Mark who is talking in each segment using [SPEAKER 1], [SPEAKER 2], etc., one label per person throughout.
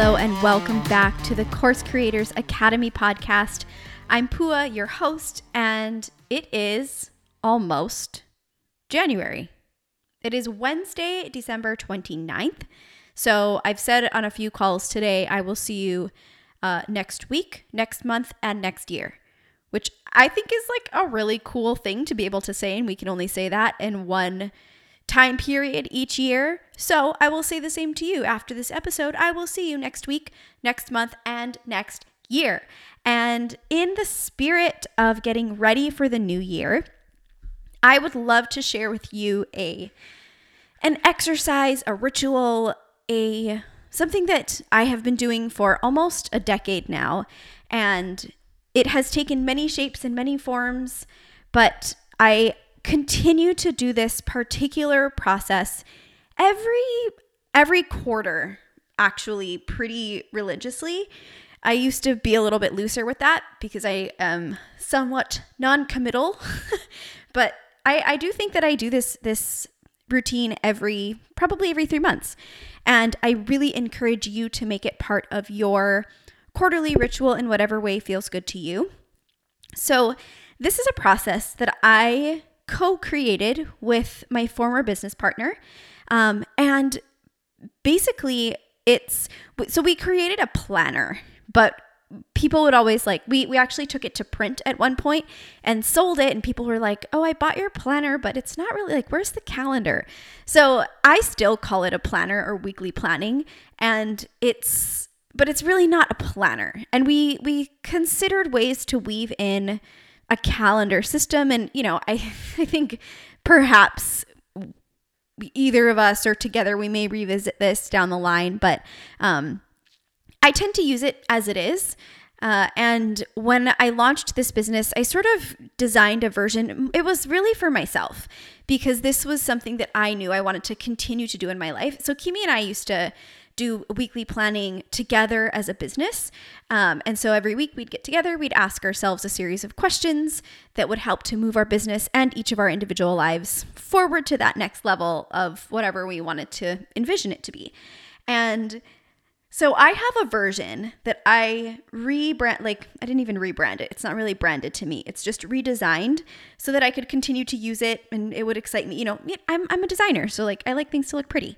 [SPEAKER 1] Hello, and welcome back to the Course Creators Academy podcast. I'm Pua, your host, and it is almost January. It is Wednesday, December 29th. So I've said on a few calls today, I will see you uh, next week, next month, and next year, which I think is like a really cool thing to be able to say. And we can only say that in one time period each year. So I will say the same to you after this episode. I will see you next week, next month, and next year. And in the spirit of getting ready for the new year, I would love to share with you a an exercise, a ritual, a something that I have been doing for almost a decade now and it has taken many shapes and many forms, but I continue to do this particular process every every quarter actually pretty religiously. I used to be a little bit looser with that because I am somewhat non-committal, but I, I do think that I do this this routine every probably every three months, and I really encourage you to make it part of your quarterly ritual in whatever way feels good to you. So, this is a process that I co created with my former business partner. Um, and basically, it's so we created a planner, but people would always like we we actually took it to print at one point and sold it and people were like oh i bought your planner but it's not really like where's the calendar so i still call it a planner or weekly planning and it's but it's really not a planner and we we considered ways to weave in a calendar system. And, you know, I, I think perhaps either of us or together we may revisit this down the line, but um, I tend to use it as it is. Uh, and when I launched this business, I sort of designed a version. It was really for myself because this was something that I knew I wanted to continue to do in my life. So Kimi and I used to do weekly planning together as a business. Um, and so every week we'd get together, we'd ask ourselves a series of questions that would help to move our business and each of our individual lives forward to that next level of whatever we wanted to envision it to be. And so I have a version that I rebrand like I didn't even rebrand it. It's not really branded to me. It's just redesigned so that I could continue to use it and it would excite me. You know, I'm I'm a designer, so like I like things to look pretty.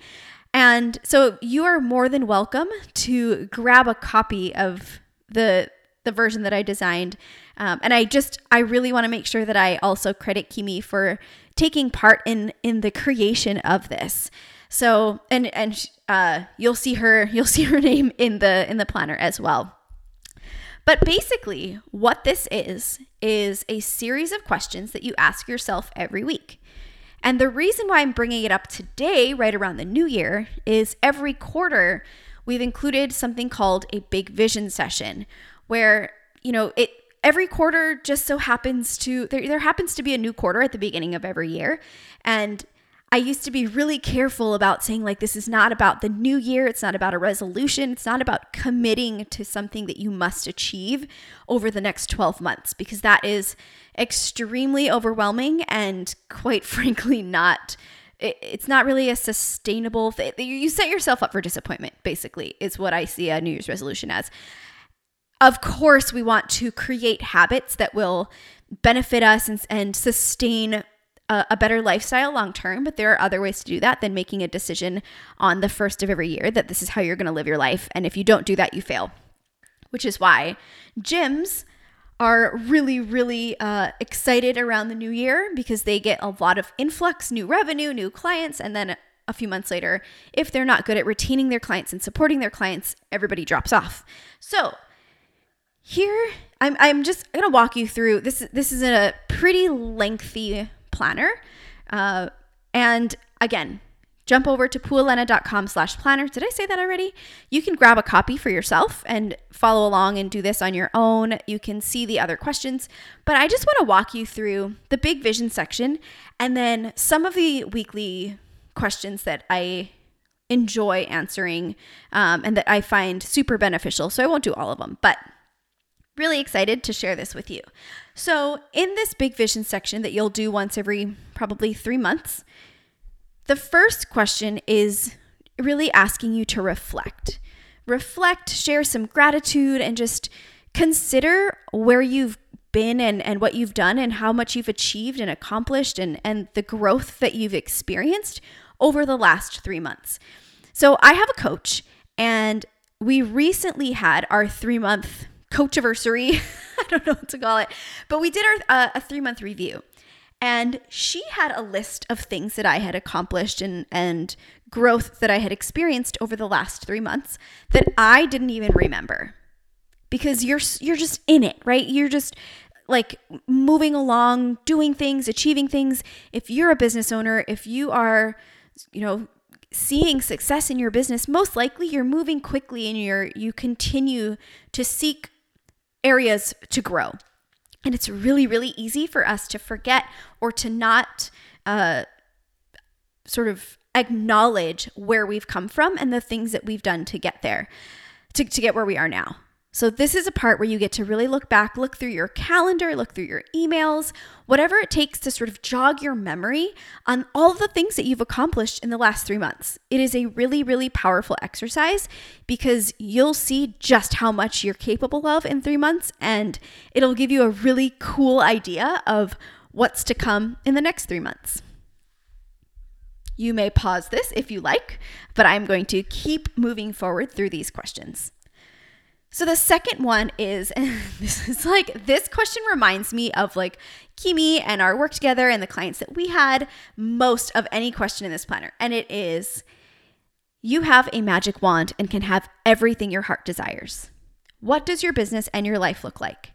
[SPEAKER 1] And so you are more than welcome to grab a copy of the the version that I designed. Um, and I just I really want to make sure that I also credit Kimi for taking part in in the creation of this. So and and uh, you'll see her you'll see her name in the in the planner as well. But basically, what this is is a series of questions that you ask yourself every week. And the reason why I'm bringing it up today, right around the new year, is every quarter we've included something called a big vision session where, you know, it every quarter just so happens to there, there happens to be a new quarter at the beginning of every year. And I used to be really careful about saying, like, this is not about the new year. It's not about a resolution. It's not about committing to something that you must achieve over the next 12 months, because that is extremely overwhelming and, quite frankly, not. It's not really a sustainable thing. You set yourself up for disappointment, basically, is what I see a New Year's resolution as. Of course, we want to create habits that will benefit us and, and sustain a, a better lifestyle long term, but there are other ways to do that than making a decision on the first of every year that this is how you're going to live your life. And if you don't do that, you fail, which is why gyms are really, really uh, excited around the new year because they get a lot of influx, new revenue, new clients, and then a few months later, if they're not good at retaining their clients and supporting their clients, everybody drops off. So here, I'm, I'm just gonna walk you through this. This is a pretty lengthy planner. Uh, and again, jump over to pualena.com slash planner. Did I say that already? You can grab a copy for yourself and follow along and do this on your own. You can see the other questions, but I just want to walk you through the big vision section and then some of the weekly questions that I enjoy answering um, and that I find super beneficial. So I won't do all of them, but really excited to share this with you. So, in this big vision section that you'll do once every probably three months, the first question is really asking you to reflect. reflect, share some gratitude, and just consider where you've been and, and what you've done and how much you've achieved and accomplished and, and the growth that you've experienced over the last three months. So I have a coach and we recently had our three month coach anniversary. I don't know what to call it, but we did our uh, a three month review. And she had a list of things that I had accomplished and, and growth that I had experienced over the last three months that I didn't even remember because you're you're just in it, right? You're just like moving along, doing things, achieving things. If you're a business owner, if you are, you know, seeing success in your business, most likely you're moving quickly and you're you continue to seek areas to grow. And it's really, really easy for us to forget or to not uh, sort of acknowledge where we've come from and the things that we've done to get there, to, to get where we are now. So, this is a part where you get to really look back, look through your calendar, look through your emails, whatever it takes to sort of jog your memory on all the things that you've accomplished in the last three months. It is a really, really powerful exercise because you'll see just how much you're capable of in three months, and it'll give you a really cool idea of what's to come in the next three months. You may pause this if you like, but I'm going to keep moving forward through these questions. So the second one is, this is like, this question reminds me of like Kimi and our work together and the clients that we had most of any question in this planner. And it is, you have a magic wand and can have everything your heart desires. What does your business and your life look like?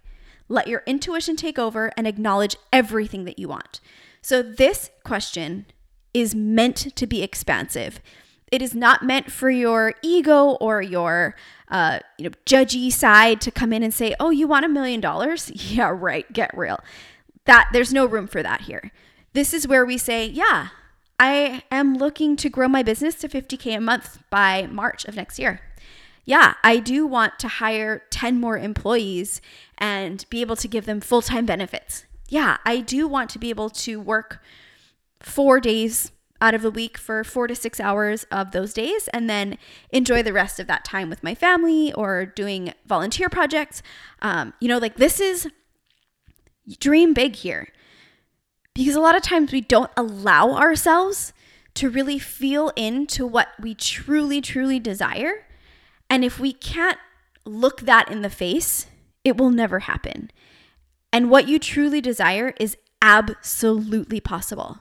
[SPEAKER 1] Let your intuition take over and acknowledge everything that you want. So this question is meant to be expansive. It is not meant for your ego or your uh, you know, judgy side to come in and say, "Oh, you want a million dollars? Yeah, right. Get real." That there's no room for that here. This is where we say, "Yeah, I am looking to grow my business to 50k a month by March of next year." Yeah, I do want to hire 10 more employees and be able to give them full-time benefits. Yeah, I do want to be able to work 4 days out of the week for four to six hours of those days and then enjoy the rest of that time with my family or doing volunteer projects. Um, you know, like this is dream big here because a lot of times we don't allow ourselves to really feel into what we truly, truly desire. And if we can't look that in the face, it will never happen. And what you truly desire is absolutely possible.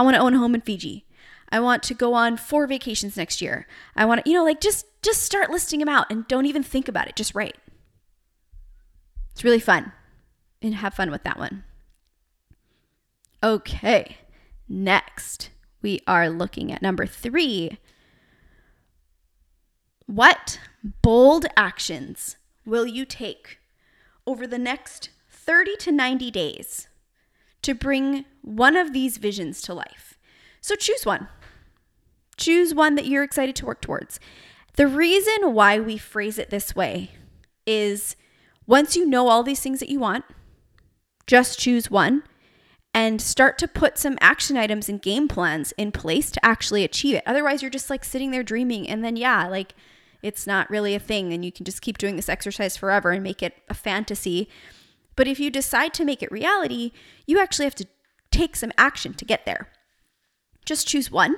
[SPEAKER 1] I want to own a home in Fiji. I want to go on four vacations next year. I want to, you know, like just just start listing them out and don't even think about it. Just write. It's really fun. And have fun with that one. Okay. Next, we are looking at number 3. What bold actions will you take over the next 30 to 90 days to bring one of these visions to life. So choose one. Choose one that you're excited to work towards. The reason why we phrase it this way is once you know all these things that you want, just choose one and start to put some action items and game plans in place to actually achieve it. Otherwise, you're just like sitting there dreaming, and then, yeah, like it's not really a thing, and you can just keep doing this exercise forever and make it a fantasy but if you decide to make it reality, you actually have to take some action to get there. Just choose one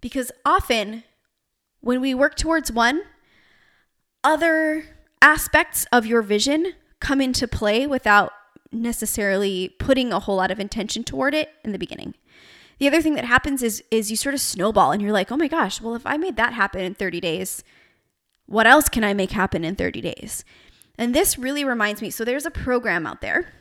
[SPEAKER 1] because often when we work towards one, other aspects of your vision come into play without necessarily putting a whole lot of intention toward it in the beginning. The other thing that happens is is you sort of snowball and you're like, "Oh my gosh, well if I made that happen in 30 days, what else can I make happen in 30 days?" And this really reminds me so there's a program out there.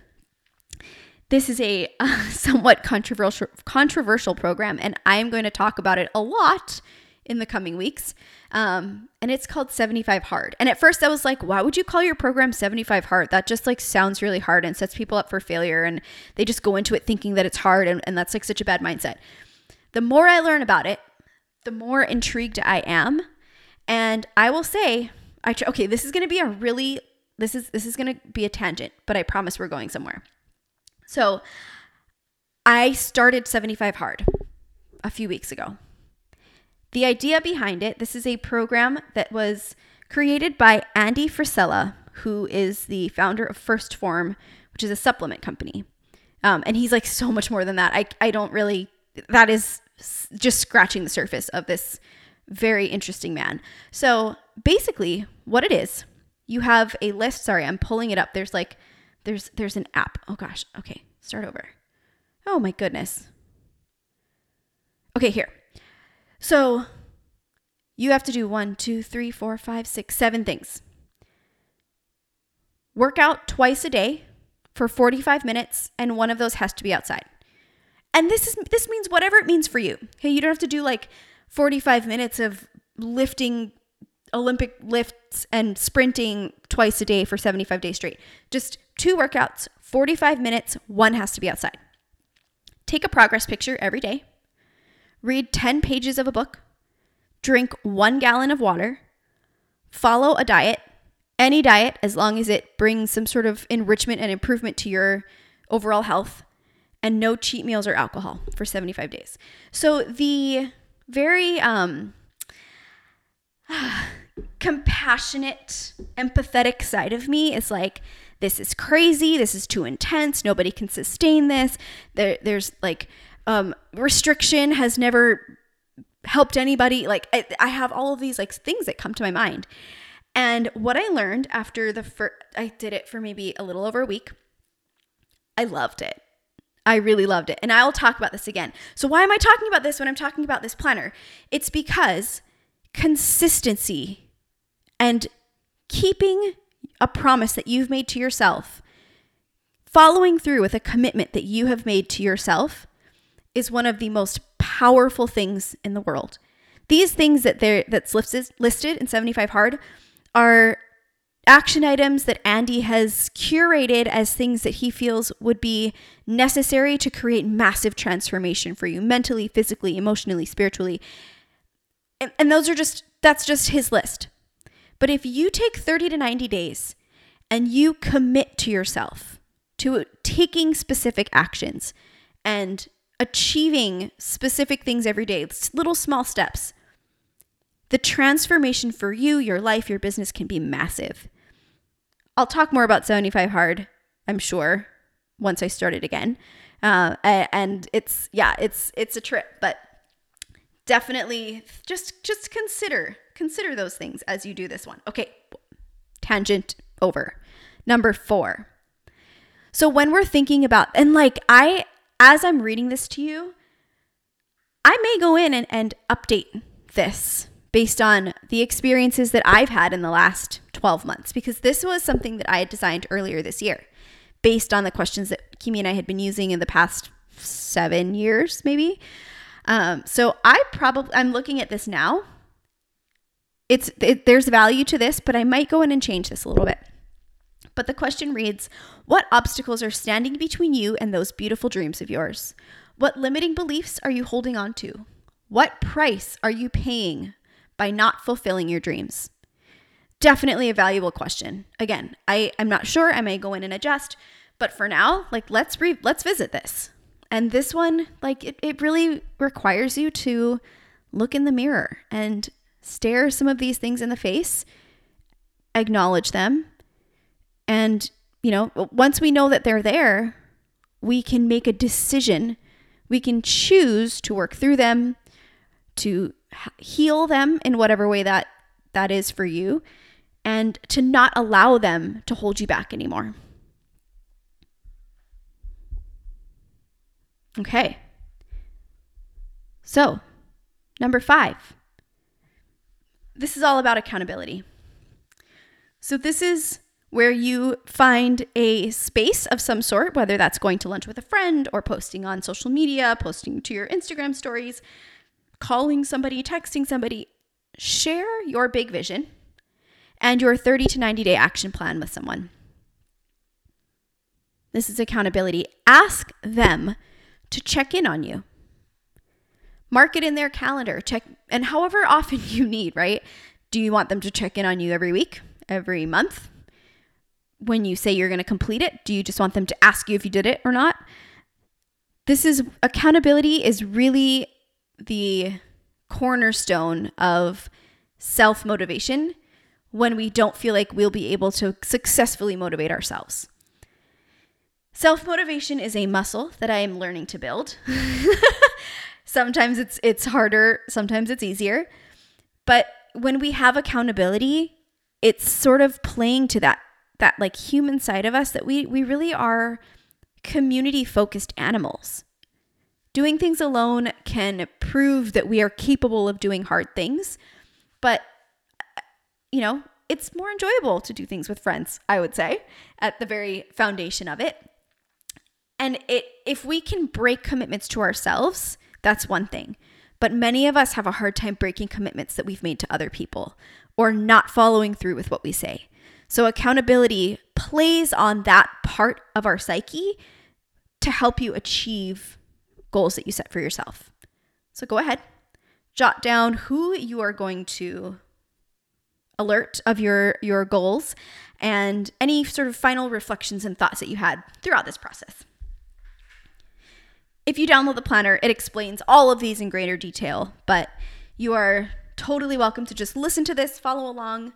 [SPEAKER 1] This is a uh, somewhat controversial controversial program, and I am going to talk about it a lot in the coming weeks. Um, and it's called 75 Hard. And at first I was like, why would you call your program 75 Hard? That just like sounds really hard and sets people up for failure. And they just go into it thinking that it's hard. And, and that's like such a bad mindset. The more I learn about it, the more intrigued I am. And I will say, I tr- okay, this is going to be a really this is this is going to be a tangent, but I promise we're going somewhere. So, I started 75 hard a few weeks ago. The idea behind it this is a program that was created by Andy Frisella, who is the founder of 1st Form, which is a supplement company. Um, and he's like so much more than that. I, I don't really, that is just scratching the surface of this very interesting man. So basically, what it is, you have a list. Sorry, I'm pulling it up. There's like, there's there's an app. Oh gosh. Okay, start over. Oh my goodness. Okay, here. So you have to do one, two, three, four, five, six, seven things. Work out twice a day for 45 minutes, and one of those has to be outside. And this is this means whatever it means for you. Okay, you don't have to do like 45 minutes of lifting Olympic lifts and sprinting twice a day for 75 days straight. Just two workouts, 45 minutes, one has to be outside. Take a progress picture every day. Read 10 pages of a book. Drink one gallon of water. Follow a diet, any diet, as long as it brings some sort of enrichment and improvement to your overall health. And no cheat meals or alcohol for 75 days. So the very um, compassionate, empathetic side of me is like, this is crazy. This is too intense. Nobody can sustain this. There, there's like um, restriction has never helped anybody. Like I, I have all of these like things that come to my mind. And what I learned after the first, I did it for maybe a little over a week. I loved it. I really loved it. And I'll talk about this again. So, why am I talking about this when I'm talking about this planner? It's because consistency and keeping a promise that you've made to yourself, following through with a commitment that you have made to yourself is one of the most powerful things in the world. These things that there that's listed listed in 75 hard are action items that Andy has curated as things that he feels would be necessary to create massive transformation for you mentally, physically, emotionally, spiritually. And, and those are just that's just his list. But if you take 30 to 90 days and you commit to yourself to taking specific actions and achieving specific things every day, little small steps, the transformation for you, your life, your business can be massive. I'll talk more about 75 Hard, I'm sure, once I start it again. Uh, and it's yeah, it's it's a trip, but definitely just just consider consider those things as you do this one. Okay, tangent over. Number 4. So when we're thinking about and like I as I'm reading this to you, I may go in and, and update this based on the experiences that I've had in the last 12 months because this was something that I had designed earlier this year based on the questions that Kimi and I had been using in the past 7 years maybe. Um, so I probably I'm looking at this now. It's it, there's value to this, but I might go in and change this a little bit. But the question reads, what obstacles are standing between you and those beautiful dreams of yours? What limiting beliefs are you holding on to? What price are you paying by not fulfilling your dreams? Definitely a valuable question. Again, I, I'm not sure. I may go in and adjust, but for now, like let's re- let's visit this. And this one, like, it, it really requires you to look in the mirror and stare some of these things in the face, acknowledge them. And, you know, once we know that they're there, we can make a decision. We can choose to work through them, to heal them in whatever way that that is for you, and to not allow them to hold you back anymore. Okay. So, number five. This is all about accountability. So, this is where you find a space of some sort, whether that's going to lunch with a friend or posting on social media, posting to your Instagram stories, calling somebody, texting somebody. Share your big vision and your 30 to 90 day action plan with someone. This is accountability. Ask them to check in on you. Mark it in their calendar. Check and however often you need, right? Do you want them to check in on you every week, every month? When you say you're going to complete it, do you just want them to ask you if you did it or not? This is accountability is really the cornerstone of self motivation when we don't feel like we'll be able to successfully motivate ourselves. Self motivation is a muscle that I am learning to build. sometimes it's it's harder, sometimes it's easier. But when we have accountability, it's sort of playing to that that like human side of us that we we really are community focused animals. Doing things alone can prove that we are capable of doing hard things, but uh, you know, it's more enjoyable to do things with friends, I would say, at the very foundation of it. And it if we can break commitments to ourselves, that's one thing. But many of us have a hard time breaking commitments that we've made to other people or not following through with what we say. So accountability plays on that part of our psyche to help you achieve goals that you set for yourself. So go ahead, jot down who you are going to alert of your your goals and any sort of final reflections and thoughts that you had throughout this process. If you download the planner, it explains all of these in greater detail, but you are totally welcome to just listen to this, follow along.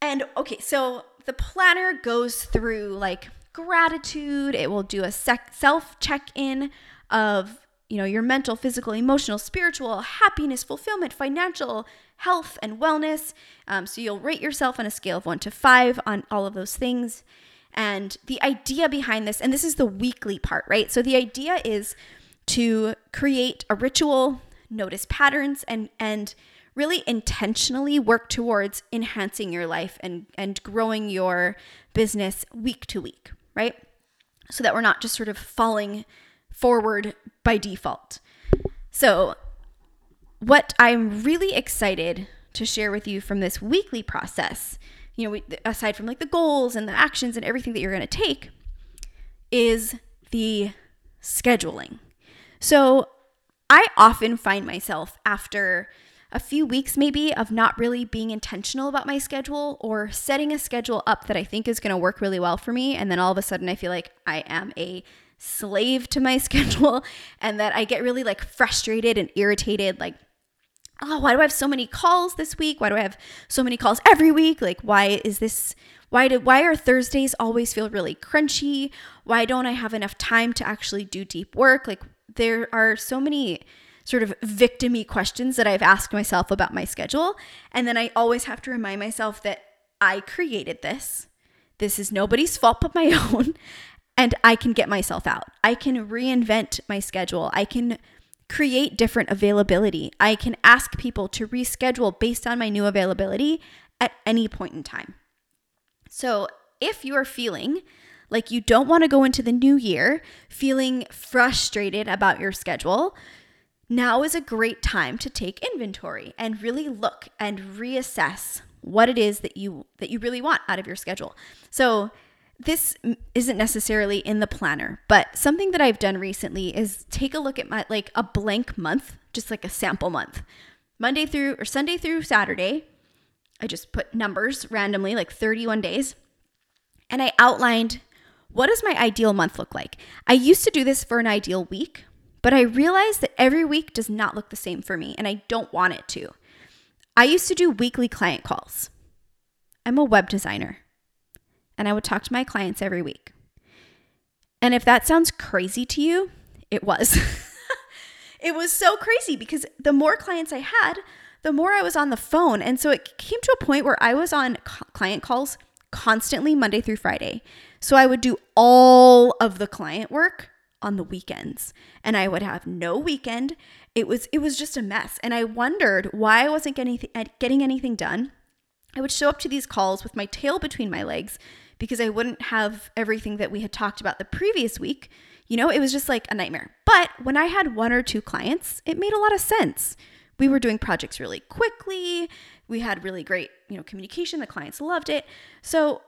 [SPEAKER 1] And okay, so the planner goes through like gratitude, it will do a sec- self check in of you know your mental physical emotional spiritual happiness fulfillment financial health and wellness. Um, so you'll rate yourself on a scale of one to five on all of those things and the idea behind this and this is the weekly part right so the idea is to create a ritual notice patterns and and really intentionally work towards enhancing your life and and growing your business week to week right so that we're not just sort of falling forward by default. So, what I'm really excited to share with you from this weekly process, you know, aside from like the goals and the actions and everything that you're going to take, is the scheduling. So, I often find myself after a few weeks maybe of not really being intentional about my schedule or setting a schedule up that I think is going to work really well for me and then all of a sudden I feel like I am a slave to my schedule and that I get really like frustrated and irritated like oh why do I have so many calls this week? Why do I have so many calls every week? Like why is this why do why are Thursdays always feel really crunchy? Why don't I have enough time to actually do deep work? Like there are so many sort of victimy questions that I've asked myself about my schedule and then I always have to remind myself that I created this. This is nobody's fault but my own and I can get myself out. I can reinvent my schedule. I can create different availability. I can ask people to reschedule based on my new availability at any point in time. So, if you are feeling like you don't want to go into the new year feeling frustrated about your schedule, now is a great time to take inventory and really look and reassess what it is that you that you really want out of your schedule. So, this isn't necessarily in the planner, but something that I've done recently is take a look at my like a blank month, just like a sample month. Monday through or Sunday through Saturday. I just put numbers randomly, like 31 days. And I outlined what does my ideal month look like? I used to do this for an ideal week, but I realized that every week does not look the same for me, and I don't want it to. I used to do weekly client calls. I'm a web designer and I would talk to my clients every week. And if that sounds crazy to you, it was. it was so crazy because the more clients I had, the more I was on the phone. And so it came to a point where I was on client calls constantly Monday through Friday. So I would do all of the client work on the weekends and I would have no weekend. It was it was just a mess and I wondered why I wasn't getting getting anything done. I would show up to these calls with my tail between my legs because I wouldn't have everything that we had talked about the previous week. You know, it was just like a nightmare. But when I had one or two clients, it made a lot of sense. We were doing projects really quickly. We had really great, you know, communication. The clients loved it. So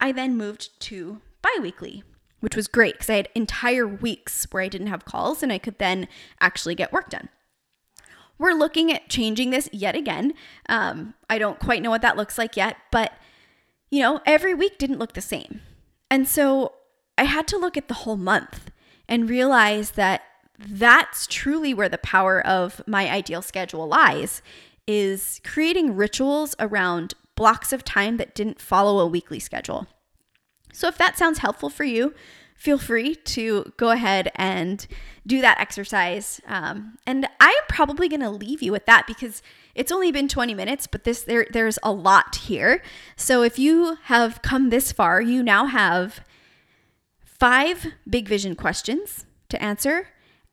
[SPEAKER 1] I then moved to biweekly, which was great because I had entire weeks where I didn't have calls and I could then actually get work done. We're looking at changing this yet again. Um, I don't quite know what that looks like yet, but you know, every week didn't look the same. And so I had to look at the whole month and realize that that's truly where the power of my ideal schedule lies is creating rituals around blocks of time that didn't follow a weekly schedule. So if that sounds helpful for you, feel free to go ahead and do that exercise. Um, and I'm probably going to leave you with that because it's only been 20 minutes, but this there there's a lot here. So if you have come this far, you now have five big vision questions to answer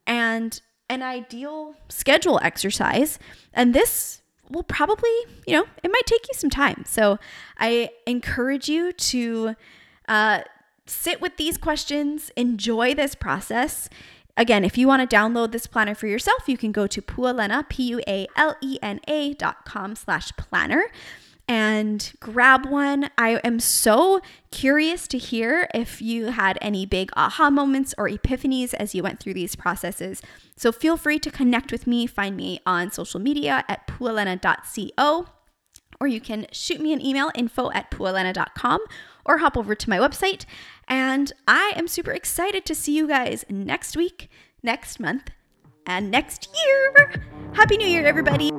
[SPEAKER 1] and an ideal schedule exercise. And this will probably, you know, it might take you some time. So I encourage you to uh, sit with these questions, enjoy this process. Again, if you want to download this planner for yourself, you can go to pualena, P-U-A-L-E-N-A dot com slash planner and grab one. I am so curious to hear if you had any big aha moments or epiphanies as you went through these processes. So feel free to connect with me. Find me on social media at pualena.co or you can shoot me an email info at pualena.com or hop over to my website. And I am super excited to see you guys next week, next month, and next year. Happy New Year, everybody!